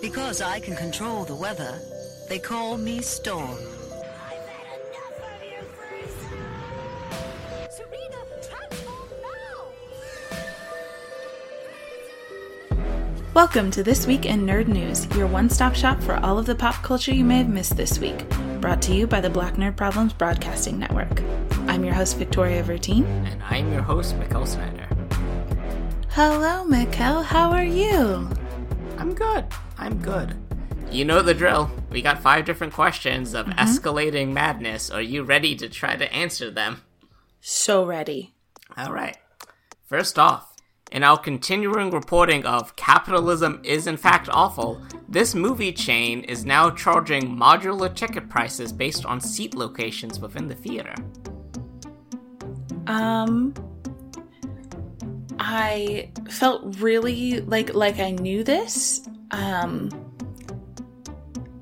Because I can control the weather, they call me Storm. I've had enough of you, Frieza! Serena, transform now! Welcome to This Week in Nerd News, your one stop shop for all of the pop culture you may have missed this week. Brought to you by the Black Nerd Problems Broadcasting Network. I'm your host, Victoria Vertine. And I'm your host, Mikkel Snyder. Hello, Mikkel. How are you? I'm good. I'm good. You know the drill. We got five different questions of escalating madness. Are you ready to try to answer them? So ready. All right. First off, in our continuing reporting of capitalism is in fact awful, this movie chain is now charging modular ticket prices based on seat locations within the theater. Um, I felt really like like I knew this. Um,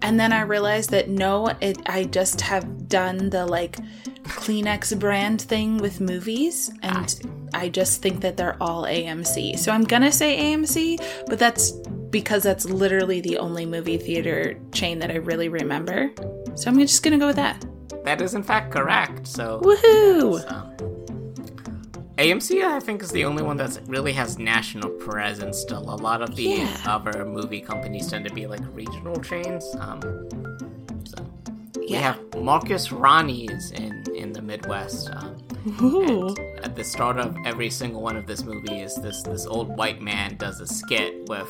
and then I realized that no, it I just have done the like Kleenex brand thing with movies, and I just think that they're all AMC. So I'm gonna say AMC, but that's because that's literally the only movie theater chain that I really remember. So I'm just gonna go with that. That is in fact correct. So Woohoo! AMC, I think, is the only one that really has national presence still. A lot of the Yeah. other movie companies tend to be like regional chains. Um, so we Yeah. have Marcus Ronnie's in, in the Midwest. Um, at the start of every single one of this movie is this this old white man does a skit with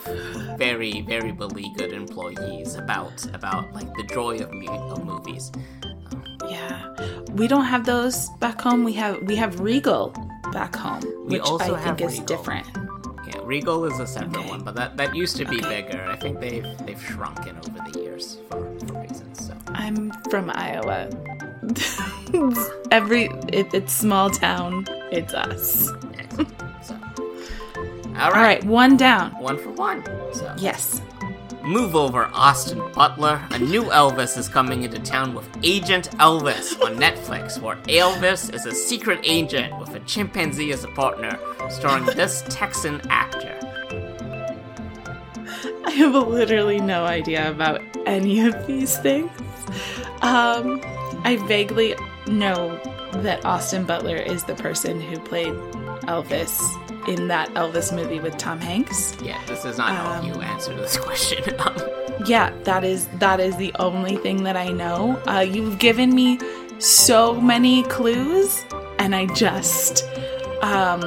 very very beleaguered employees about about like the joy of, mu- of movies. Yeah, we don't have those back home. We have we have Regal back home, We which also I have think is Regal. different. Yeah, Regal is a separate Okay. one, but that, that used to be Okay. bigger. I think they've they've shrunken over the years for, for reasons. So I'm from Iowa. Every it, it's small town. It's us. so all All right, right, one down. one for one. So Yes. Move over, Austin Butler. A new Elvis is coming into town with Agent Elvis on Netflix, where Elvis is a secret agent with a chimpanzee as a partner, starring this Texan actor. I have literally no idea about any of these things. Um, I vaguely know that Austin Butler is the person who played Elvis in that Elvis movie with Tom Hanks. Yeah, this is not how Um, you answer this question. Yeah, that is that is the only thing that I know. Uh, you've given me so many clues, and I just um,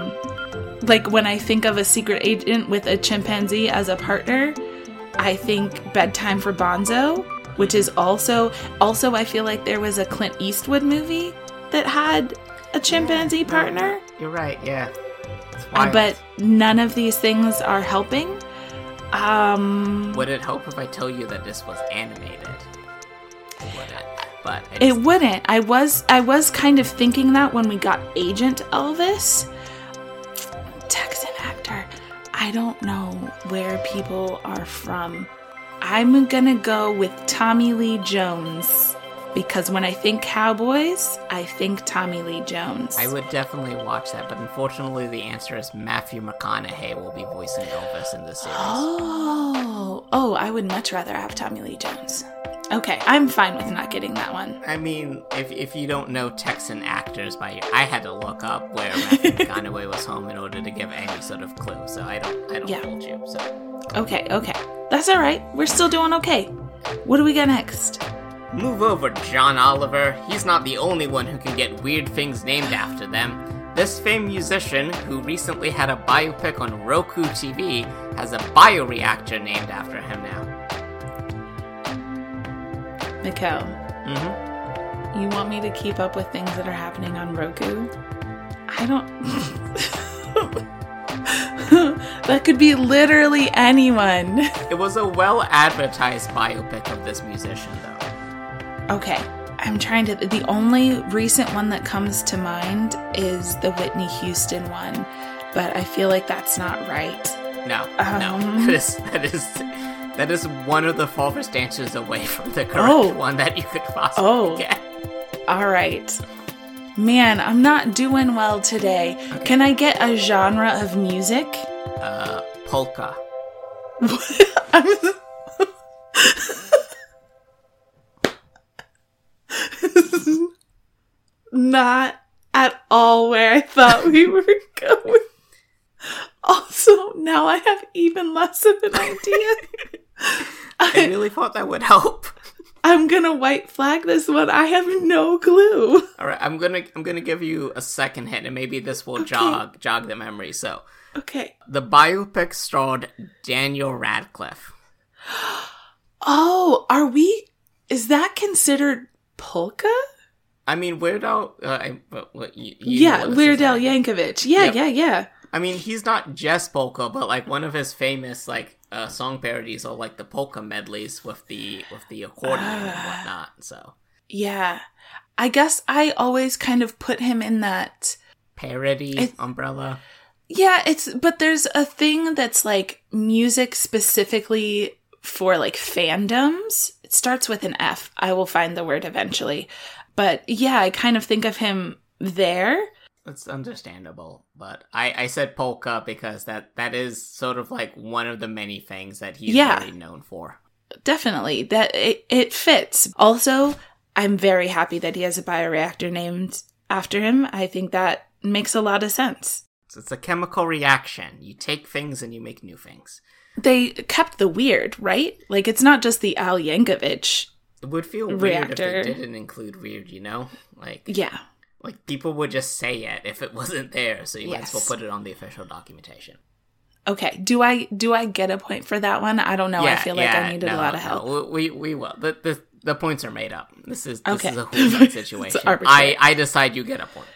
like when I think of a secret agent with a chimpanzee as a partner, I think Bedtime for Bonzo, which is also also I feel like there was a Clint Eastwood movie that had a chimpanzee partner. You're right. Yeah. Uh, but none of these things are helping. Um, Would it help if I tell you that this was animated? Would it? But I It wouldn't. I was I was kind of thinking that when we got Agent Elvis. Texan actor. I don't know where people are from. I'm gonna go with Tommy Lee Jones because when I think cowboys, I think Tommy Lee Jones. I would definitely watch that, but unfortunately, the answer is Matthew McConaughey will be voicing Elvis in this series. Oh, oh, I would much rather have Tommy Lee Jones. Okay, I'm fine with not getting that one. I mean, if, if you don't know Texan actors by your, I had to look up where Matthew McConaughey was home in order to give any sort of clue. So I don't I don't Yeah. hold you. So Okay, okay. That's all right. We're still doing okay. What do we got next? Move over, John Oliver. He's not the only one who can get weird things named after them. This famed musician, who recently had a biopic on Roku TV, has a bioreactor named after him now. Mikkel, Mm-hmm. you want me to keep up with things that are happening on Roku? I don't. that could be literally anyone. It was a well advertised biopic of this musician, though. Okay, I'm trying to. The only recent one that comes to mind is the Whitney Houston one, but I feel like that's not right. No, no. Um. That is, that is that is one of the farthest dances away from the correct Oh. one that you could possibly Oh. get. All right. Man, I'm not doing well today. Can I get a genre of music? Uh, polka. I'm- not at all where I thought we were going. Also, now I have even less of an idea. I really thought that would help. I'm gonna white flag this one. I have no clue. All right, I'm gonna I'm gonna give you a second hint, and maybe this will jog jog the memory. So, Okay. the biopic starred Daniel Radcliffe. Oh, are we? Is that considered polka? I mean, Weird Al. Uh, I, what, what, you, you yeah, Weird Al? Yankovic. Yeah, Yep. yeah, yeah. I mean, he's not just polka, but like one of his famous like uh, song parodies are like the polka medleys with the with the accordion and Ah. whatnot. So Yeah. I guess I always kind of put him in that. parody It- umbrella. Yeah, it's, but there's a thing that's like music specifically for like fandoms. It starts with an F. I will find the word eventually. But yeah, I kind of think of him there. It's understandable, but I, I said polka because that that is sort of like one of the many things that he's Yeah. very known for. Definitely. That it, it fits. Also, I'm very happy that he has a bioreactor named after him. I think that makes a lot of sense. So it's a chemical reaction. You take things and you make new things. They kept the weird, right? Like it's not just the Al Yankovic. It would feel weird Reactor. if they didn't include weird, you know? Like Yeah. like people would just say it if it wasn't there, so you might as well put it on the official documentation. Okay. Do I do I get a point for that one? I don't know. I feel like I needed no, a lot of no, help. we we will. The, the the points are made up. This is this Okay. is a whole situation. I. I decide you get a point.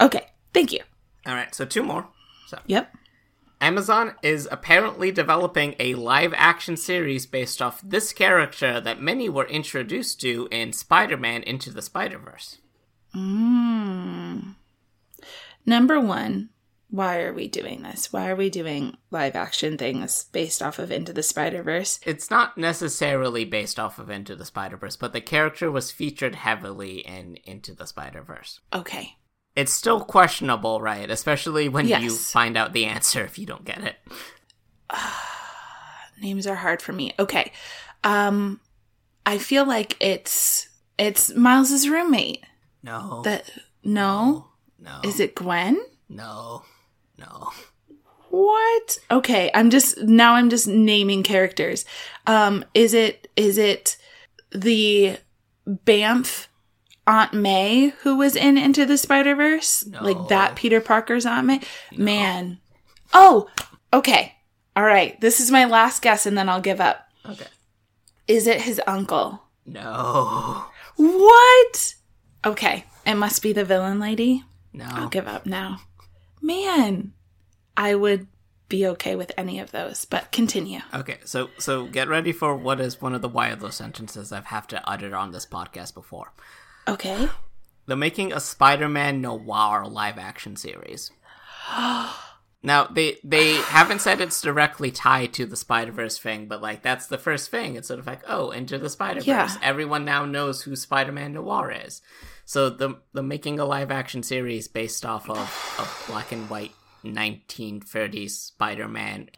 Okay. Thank you. All right, so two more. So Yep. Amazon is apparently developing a live action series based off this character that many were introduced to in Spider Man Into the Spider Verse. Mm. Number one, why are we doing this? Why are we doing live action things based off of Into the Spider Verse? It's not necessarily based off of Into the Spider Verse, but the character was featured heavily in Into the Spider Verse. Okay. It's still questionable, right? Especially when you find out the answer if you don't get it. Names are hard for me. Okay. Um I feel like it's it's Miles's roommate. No. That no? no. Is it Gwen? No. No. What? Okay, I'm just now I'm just naming characters. Um is it is it the Banff Aunt May who was in Into the Spider-Verse? No. Like that Peter Parker's Aunt May? Man. Oh, okay. All right. This is my last guess and then I'll give up. Okay. Is it his uncle? No. What? Okay. It must be the villain lady. No, I'll give up now. Man, I would be okay with any of those, but continue. Okay, so so get ready for what is one of the wildest sentences I've have to utter on this podcast before. Okay. They're making a Spider-Man noir live action series. now they they haven't said it's directly tied to the Spider-Verse thing, but like that's the first thing. It's sort of like, oh, into the Spider-Verse. Yeah. Everyone now knows who Spider-Man Noir is. So the the making a live action series based off of a black and white 1930s Spider-Man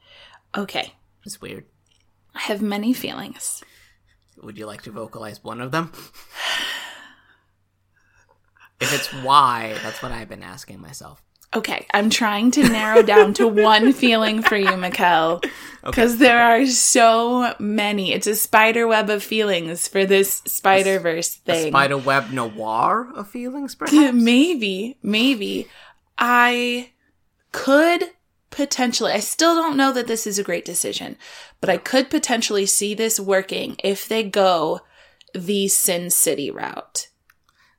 Okay. it's weird. I have many feelings. Would you like to vocalize one of them? if it's why, that's what I've been asking myself. Okay, I'm trying to narrow down to one feeling for you, Mikkel, because there are so many. It's a spider web of feelings for this Spider Verse thing. Spider web noir of feelings, perhaps? maybe, maybe. I could potentially, I still don't know that this is a great decision, but I could potentially see this working if they go the Sin City route.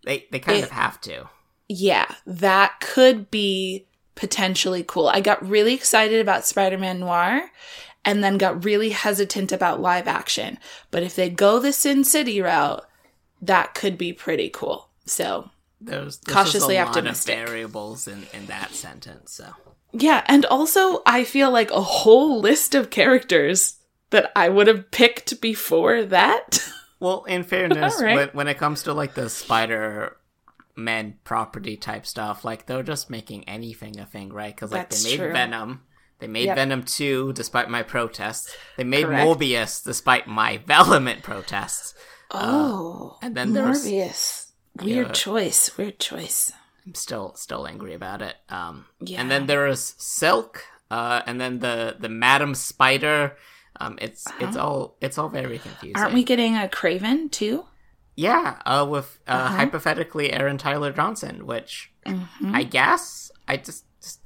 They they kind It- of have to. Yeah, that could be potentially cool. I got really excited about Spider Man Noir and then got really hesitant about live action. But if they go the Sin City route, that could be pretty cool. So, There's, there's Cautiously just a lot optimistic. of variables in, in that sentence. So yeah. And also, I feel like a whole list of characters that I would have picked before that. Well, in fairness, right. when, when it comes to like the Spider Man property type stuff, like they're just making anything a thing, right? Because like That's they made true. Venom, they made Yep. Venom two, despite my protests. They made Correct. Morbius, despite my vehement protests. oh, and then there's- Morbius. Weird Yeah. choice. Weird choice. I'm still still angry about it. Um, Yeah. and then there is Silk, uh, and then the the Madam Spider. Um, it's it's all it's all very confusing. Aren't we getting a Kraven too? Yeah, uh, with uh, Uh-huh. hypothetically Aaron Taylor-Johnson, which Mm-hmm. I guess I just just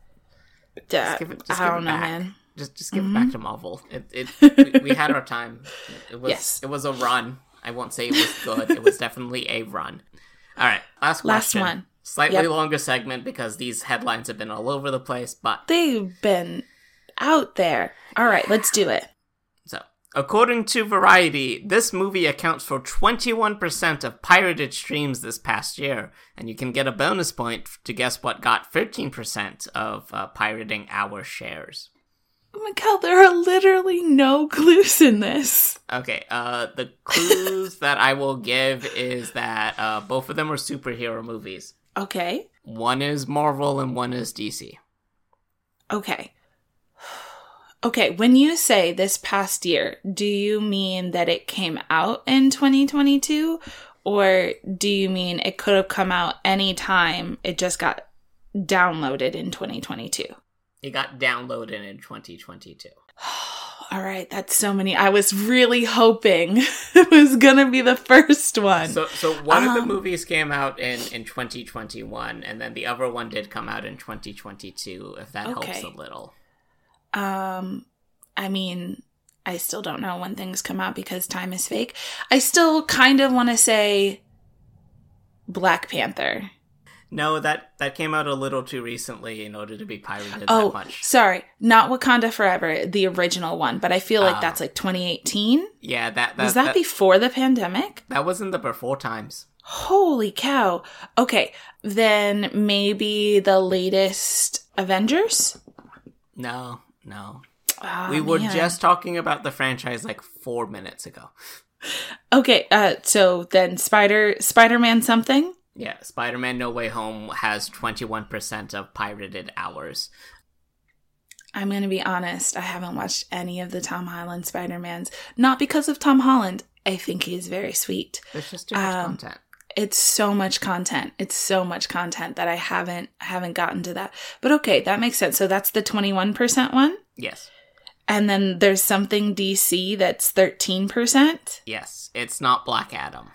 Duh, give it- just I give don't it know, back. man. just just give it back to Marvel. It, it we, we had our time. It was Yes. it was a run. I won't say it was good. it was definitely a run. All right, last Last one. Slightly Yep. longer segment because these headlines have been all over the place, but They've been out there. All right, let's do it. According to Variety, this movie accounts for 21% of pirated streams this past year, and you can get a bonus point to guess what got 13% of uh, pirating hour shares. Mikkel, there are literally no clues in this. Okay, uh, the clues that I will give is that uh, both of them are superhero movies. Okay. One is Marvel and one is DC. Okay. Okay, when you say this past year, do you mean that it came out in 2022? Or do you mean it could have come out any time it just got downloaded in 2022? It got downloaded in 2022. All right, that's so many. I was really hoping it was going to be the first one. So, so one of the Um, movies came out in in 2021, and then the other one did come out in 2022. If that Okay. helps a little. Um, I mean, I still don't know when things come out because time is fake. I still kind of want to say Black Panther. No, that that came out a little too recently in order to be pirated Oh, that much. sorry, not Wakanda Forever, the original one, but I feel like Ah. that's like 2018. Yeah, that that Was that, that, before the pandemic? that was in the before times. Holy cow. Okay, then maybe the latest Avengers? No, no. Ah, we were man. just talking about the franchise like four minutes ago. Okay, uh so then Spider Spider-Man something? Yeah, Spider-Man: No Way Home has 21% of pirated hours. I'm going to be honest, I haven't watched any of the Tom Holland Spider-Mans. Not because of Tom Holland. I think he's very sweet. There's just too much Um, content. It's so much content. It's so much content that I haven't haven't gotten to that. But okay, that makes sense. So that's the 21% one. Yes, And then there's something DC that's 13%. yes. It's not Black Adam.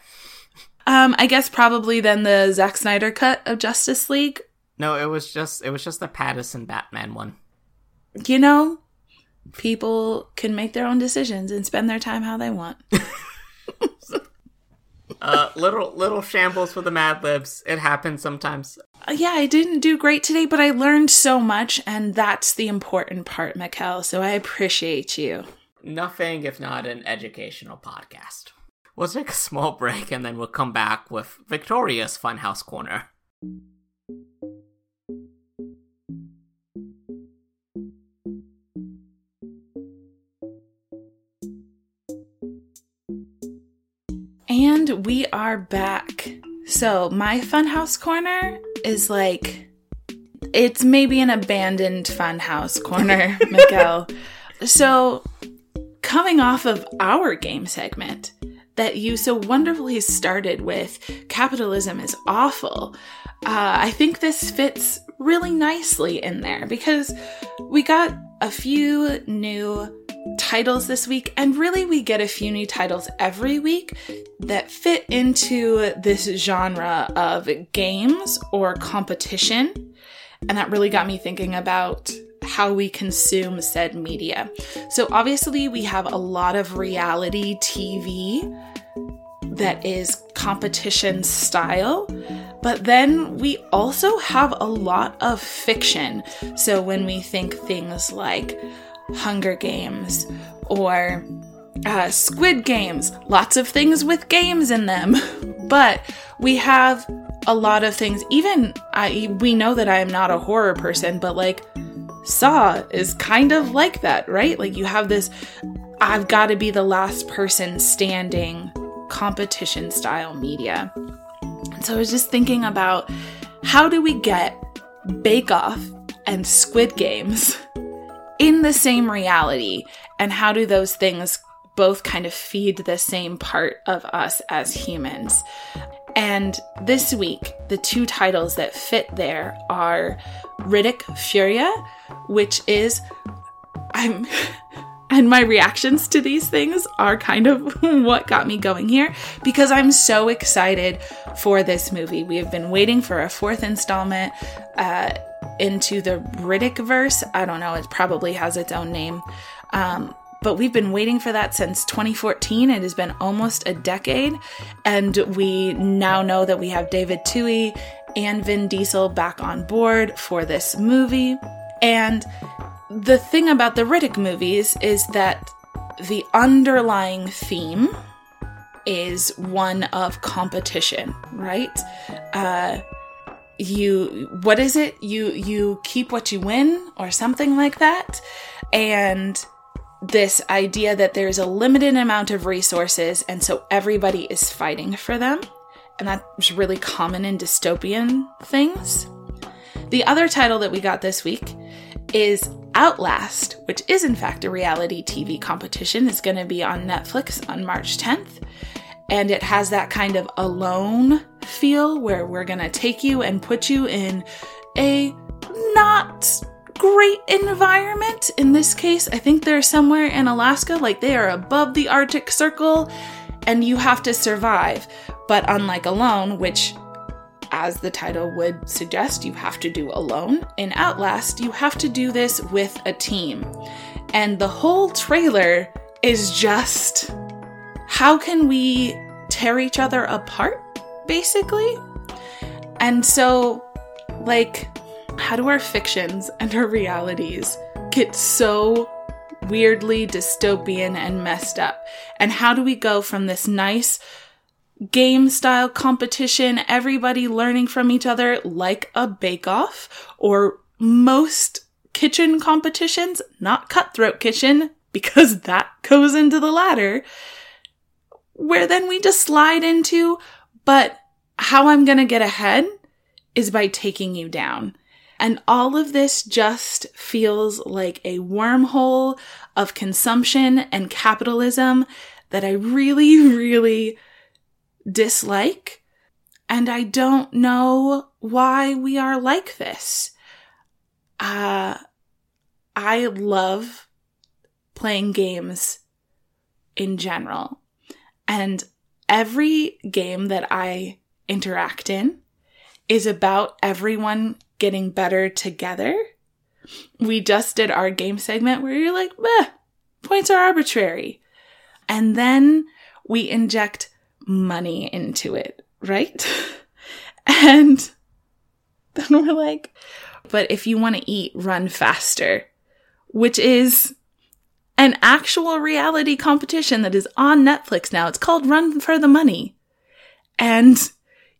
Um I guess probably then the Zack Snyder cut of Justice League. No, it was just it was just the Pattinson Batman one. You know, people can make their own decisions and spend their time how they want. Uh, little little shambles for the Mad Libs. It happens sometimes. Uh, yeah, I didn't do great today, but I learned so much, and that's the important part, Mikkel. So I appreciate you. Nothing if not an educational podcast. We'll take a small break and then we'll come back with Victoria's Funhouse Corner. And we are back. So, my funhouse corner is like it's maybe an abandoned funhouse corner, Mikkel. So, coming off of our game segment that you so wonderfully started with, capitalism is awful. Uh, I think this fits really nicely in there because we got a few new titles this week, and really we get a few new titles every week that fit into this genre of games or competition. And that really got me thinking about how we consume said media. So, obviously, we have a lot of reality TV that is competition style, but then we also have a lot of fiction. So, when we think things like Hunger Games or uh, Squid Games, lots of things with games in them. but we have a lot of things. Even I, we know that I am not a horror person, but like Saw is kind of like that, right? Like you have this, I've got to be the last person standing competition style media. So I was just thinking about how do we get Bake Off and Squid Games in the same reality and how do those things both kind of feed the same part of us as humans And this week, the two titles that fit there are Riddick Furya, which is I'm and my reactions to these things are kind of what got me going here because I'm so excited for this movie. We have been waiting for a fourth installment uh, into the Riddick verse. I don't know, it probably has its own name. Um, but we've been waiting for that since 2014. It has been almost a decade. And we now know that we have David Twohy and Vin Diesel back on board for this movie. And the thing about the Riddick movies is that the underlying theme is one of competition, right? Uh, you what is it? You you keep what you win or something like that. And this idea that there's a limited amount of resources and so everybody is fighting for them. And that's really common in dystopian things. The other title that we got this week is Outlast, which is in fact a reality TV competition, is going to be on Netflix on March 10th. And it has that kind of alone feel where we're going to take you and put you in a not great environment. In this case, I think they're somewhere in Alaska, like they are above the Arctic Circle, and you have to survive. But unlike Alone, which as the title would suggest, you have to do alone. In Outlast, you have to do this with a team. And the whole trailer is just how can we tear each other apart, basically? And so, like, how do our fictions and our realities get so weirdly dystopian and messed up? And how do we go from this nice, game style competition, everybody learning from each other like a bake off, or most kitchen competitions, not cutthroat kitchen, because that goes into the latter, where then we just slide into, but how I'm gonna get ahead is by taking you down. And all of this just feels like a wormhole of consumption and capitalism that I really, really dislike. And I don't know why we are like this. Uh, I love playing games in general. And every game that I interact in is about everyone getting better together. We just did our game segment where you're like, Meh, points are arbitrary. And then we inject money into it, right? and then we're like, but if you want to eat, run faster, which is an actual reality competition that is on Netflix now. It's called Run for the Money. And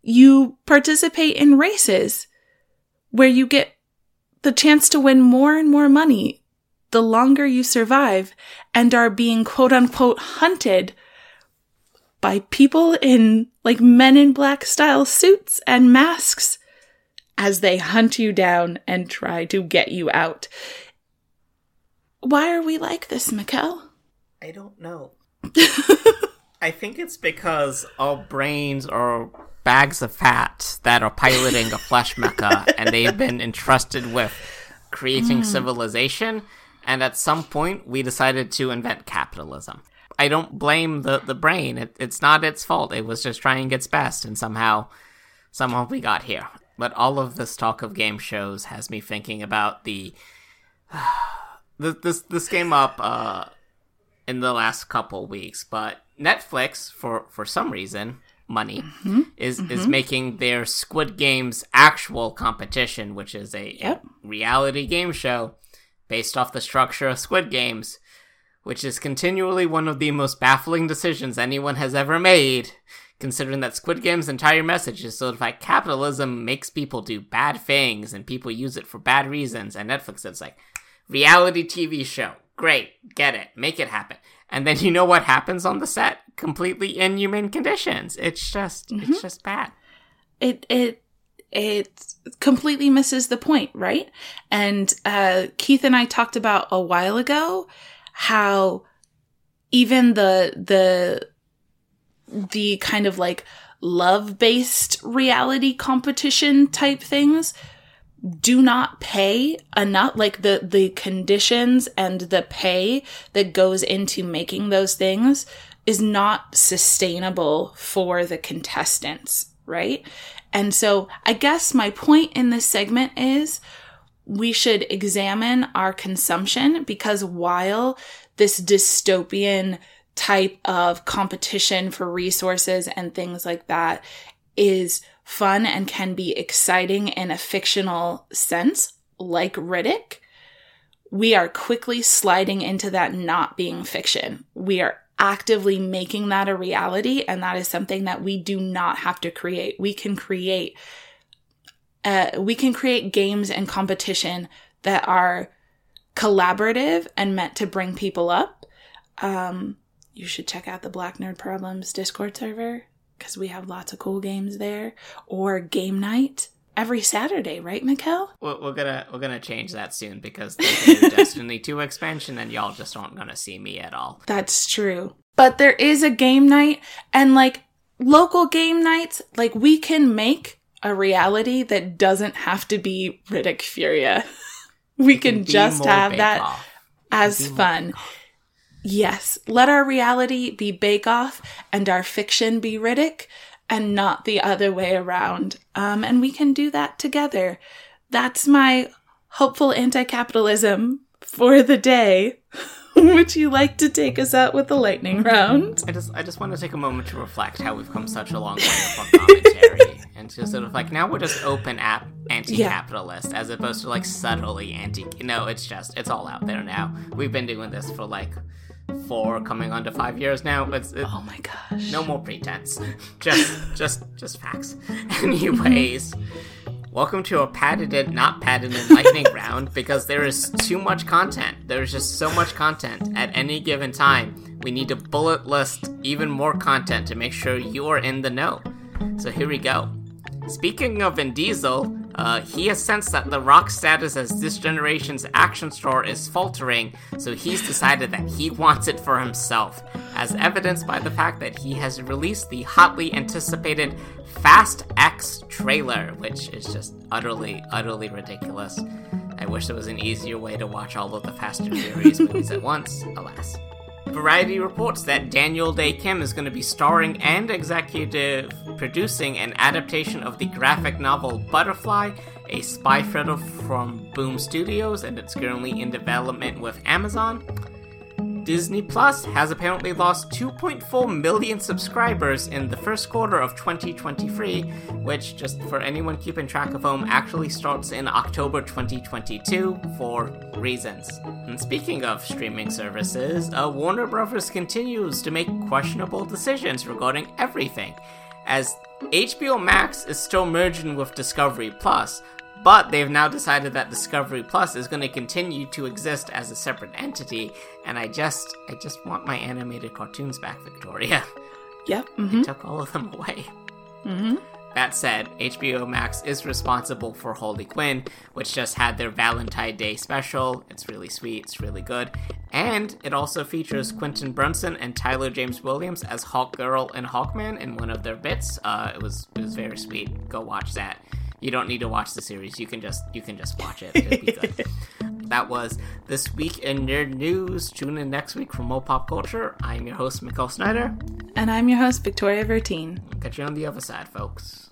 you participate in races where you get the chance to win more and more money the longer you survive and are being quote unquote hunted by people in like men in black style suits and masks as they hunt you down and try to get you out. Why are we like this, Mikkel? I don't know. I think it's because our brains are bags of fat that are piloting a flesh mecha and they've been entrusted with creating hmm. civilization. And at some point, we decided to invent capitalism. I don't blame the, the brain. It, it's not its fault. It was just trying its best, and somehow, somehow we got here. But all of this talk of game shows has me thinking about the. this this this came up uh, in the last couple weeks, but Netflix, for for some reason, money is is making their Squid Games actual competition, which is a, a reality game show based off the structure of Squid Games, which is continually one of the most baffling decisions anyone has ever made. Considering that Squid Game's entire message is sort of like capitalism makes people do bad things and people use it for bad reasons, and Netflix is like, reality TV show. Great, get it, make it happen. And then you know what happens on the set? Completely inhuman conditions. It's just, it's just bad. It it it completely misses the point, right? And uh, Keith and I talked about a while ago how even the the the kind of like love based reality competition type things do not pay enough like the the conditions and the pay that goes into making those things is not sustainable for the contestants right? And so i guess my point in this segment is we should examine our consumption because while this dystopian type of competition for resources and things like that is fun and can be exciting in a fictional sense, like Riddick, we are quickly sliding into that not being fiction. We are actively making that a reality, and that is something that we do not have to create. We can create uh, we can create games and competition that are collaborative and meant to bring people up. Um, you should check out the Black Nerd Problems Discord server because we have lots of cool games there. Or game night every Saturday, right, Mikkel? We're, we're gonna we're gonna change that soon because there's a new Destiny 2 expansion, and y'all just aren't gonna see me at all. That's true. But there is a game night, and like local game nights, like we can make a reality that doesn't have to be Riddick Furya. we can Be just have that Off. as more fun. Off. Yes, let our reality be Bake Off and our fiction be Riddick and not the other way around. Um, and we can do that together. That's my hopeful anti capitalism for the day. Would you like to take us out with the lightning round? I just I just want to take a moment to reflect how we've come such a long way with our commentary, and to sort of like now we're just open app anti-capitalist as opposed to like subtly anti. No, it's just it's all out there now. We've been doing this for like four, coming on to five years now. It's it, Oh my gosh. no more pretense, just just just facts. Anyways. Welcome to a patented, not patented lightning round because there is too much content. There's just so much content at any given time. We need to bullet list even more content to make sure you are in the know. So here we go. Speaking of Vin Diesel, uh, he has sensed that The Rock's status as this generation's action star is faltering, so he's decided that he wants it for himself, as evidenced by the fact that he has released the hotly anticipated Fast X trailer, which is just utterly, utterly ridiculous. I wish there was an easier way to watch all of the Fast and Furious movies at once, alas. Variety reports that Daniel Dae Kim is going to be starring and executive producing an adaptation of the graphic novel Butterfly, a spy thriller from Boom Studios, and it's currently in development with Amazon. Disney Plus has apparently lost 2.4 million subscribers in the first quarter of 2023, which, just for anyone keeping track of home, actually starts in October 2022 for reasons. And speaking of streaming services, uh, Warner Brothers continues to make questionable decisions regarding everything, as HBO Max is still merging with Discovery Plus, but they've now decided that Discovery Plus is going to continue to exist as a separate entity, and I just, I just want my animated cartoons back, Victoria. Yep. They hmm took all of them away. hmm That said, HBO Max is responsible for Harley Quinn, which just had their Valentine Day special. It's really sweet, it's really good. And it also features Quinta Brunson and Tyler James Williams as Hawk Girl and Hawkman in one of their bits. Uh, it was it was very sweet. Go watch that. You don't need to watch the series. You can just you can just watch it. It'll be good. that was this week in nerd news. Tune in next week for more pop culture. I'm your host, Mikkel Snyder. And I'm your host, Victoria Vertine. Catch you on the other side, folks.